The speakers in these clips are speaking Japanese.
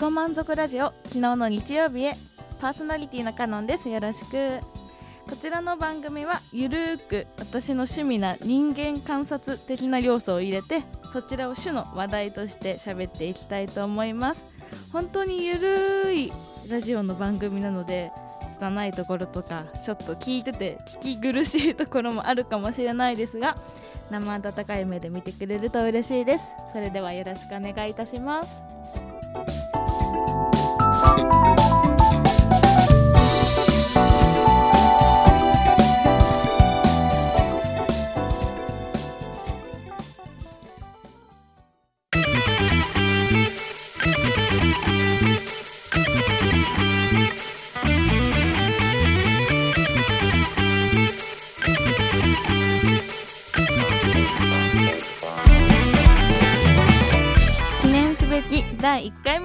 の満足ラジオ昨日の日曜日へパーソナリティのカノンです。よろしく。こちらの番組はゆるーく私の趣味な人間観察的な要素を入れてそちらを主の話題として喋っていきたいと思います。本当にゆるいラジオの番組なので拙いところとかちょっと聞いてて聞き苦しいところもあるかもしれないですが生温かい目で見てくれると嬉しいです。それではよろしくお願いいたします。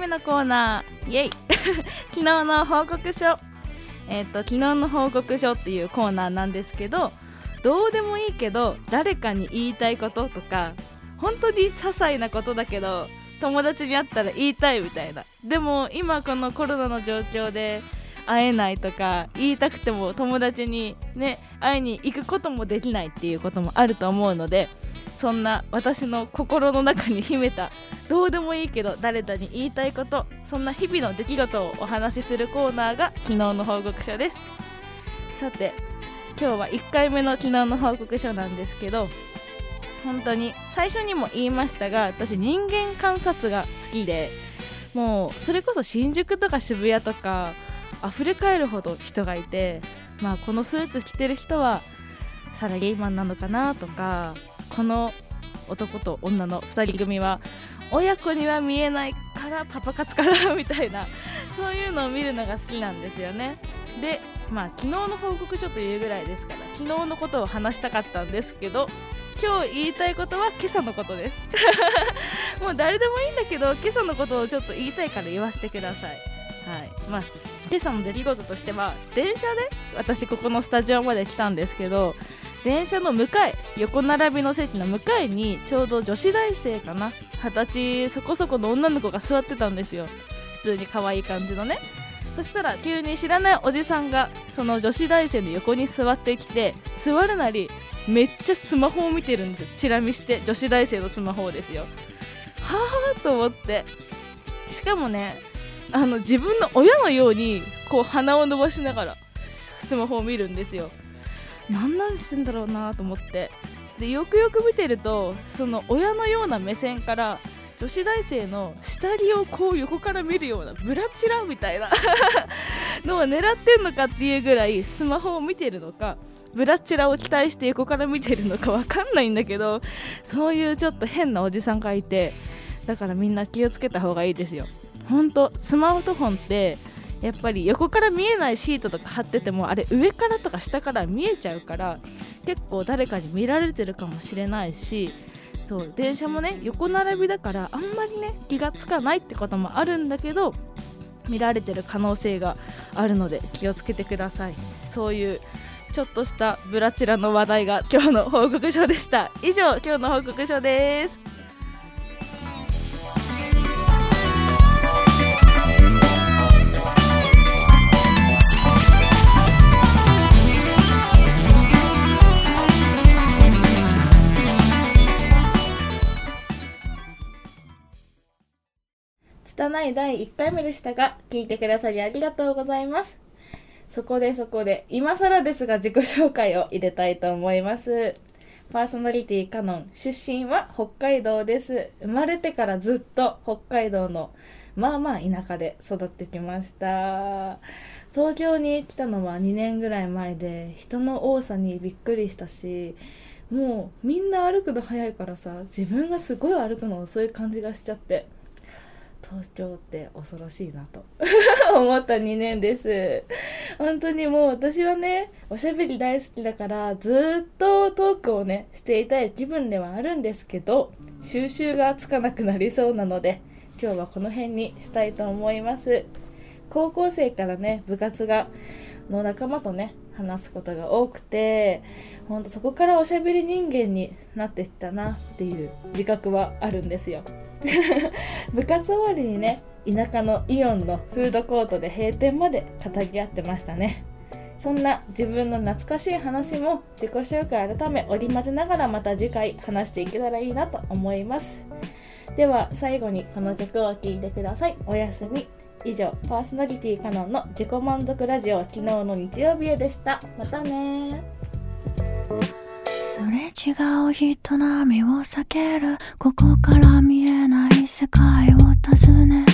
目のコーナー。イエイ。昨日の報告書。えっ、と昨日の報告書っていうコーナーなんですけどどうでもいいけど誰かに言いたいこととか本当に些細なことだけど友達に会ったら言いたいみたいな。でも今このコロナの状況で会えないとか言いたくても友達にね会いに行くこともできないっていうこともあると思うのでそんな私の心の中に秘めたどうでもいいけど誰かに言いたいことそんな日々の出来事をお話しするコーナーが昨日の報告書です。さて今日は1回目の昨日の報告書なんですけど本当に最初にも言いましたが私人間観察が好きでもうそれこそ新宿とか渋谷とか溢れ返るほど人がいてまあこのスーツ着てる人はサラリーマンなのかなとかこの男と女の2人組は親子には見えないからパパ活かなみたいなそういうのを見るのが好きなんですよね。でまあ昨日の報告書というぐらいですから昨日のことを話したかったんですけど今日言いたいことは今朝のことです。もう誰でもいいんだけど今朝のことをちょっと言いたいから言わせてください。はい。まあ今朝の出来事としては電車で私ここのスタジオまで来たんですけど電車の向かい横並びの席の向かいにちょうど女子大生かな。二十歳そこそこの女の子が座ってたんですよ。普通に可愛い感じのね。そしたら急に知らないおじさんがその女子大生の横に座ってきて座るなりめっちゃスマホを見てるんですよ。チラ見して女子大生のスマホをですよ。はあと思って。しかもねあの自分の親のようにこう鼻を伸ばしながらスマホを見るんですよ。何なんしてんだろうなと思って。でよくよく見てるとその親のような目線から女子大生の下着をこう横から見るようなブラチラみたいな のを狙ってんのかっていうぐらいスマホを見てるのかブラチラを期待して横から見てるのかわかんないんだけどそういうちょっと変なおじさんがいてだからみんな気をつけた方がいいですよ。ほんとスマートフォンってやっぱり横から見えないシートとか貼っててもあれ上からとか下から見えちゃうから結構誰かに見られてるかもしれないしそう電車もね横並びだからあんまりね気がつかないってこともあるんだけど見られてる可能性があるので気をつけてください。そういうちょっとしたブラチラの話題が今日の報告書でした。以上今日の報告書です。拙い第1回目でしたが聞いてくださりありがとうございます。そこでそこで今更ですが自己紹介を入れたいと思います。パーソナリティカノン出身は北海道です。生まれてからずっと北海道のまあまあ田舎で育ってきました。東京に来たのは2年ぐらい前で人の多さにびっくりしたしもうみんな歩くの早いからさ自分がすごい歩くの遅い感じがしちゃって。東京って恐ろしいなと 思った2年です。本当にもう私はねおしゃべり大好きだからずっとトークをねしていたい気分ではあるんですけど収集がつかなくなりそうなので今日はこの辺にしたいと思います。高校生からね部活がの仲間とね話すことが多くてほんとそこからおしゃべり人間になってきたなっていう自覚はあるんですよ。部活終わりにね田舎のイオンのフードコートで閉店まで語り合ってましたね。そんな自分の懐かしい話も自己紹介改め織り交ぜながらまた次回話していけたらいいなと思います。では最後にこの曲を聴いてください。おやすみ。以上パーソナリティカノンの自己満足ラジオ昨日の日曜日へでした。またねすれ違う人波を避ける。ここから見えない世界を尋ね。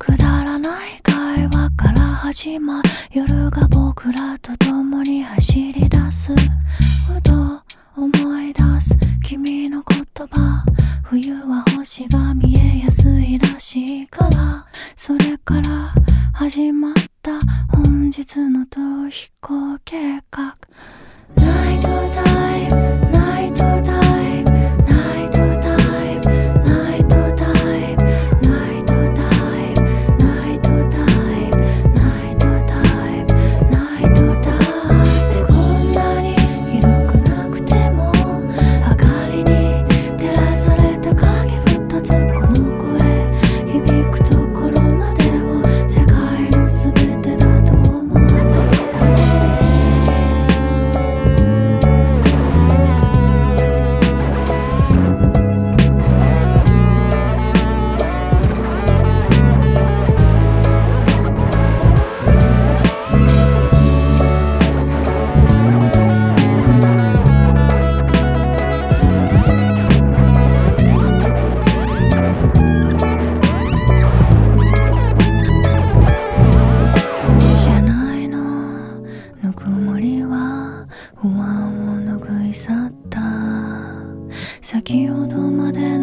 くだらない会話から始ま夜が僕らと共に走り出す。ふと思い出す。君の言葉。冬は星が見えやすいらしいから。それから始まった本日の逃避行計画。先ほどまで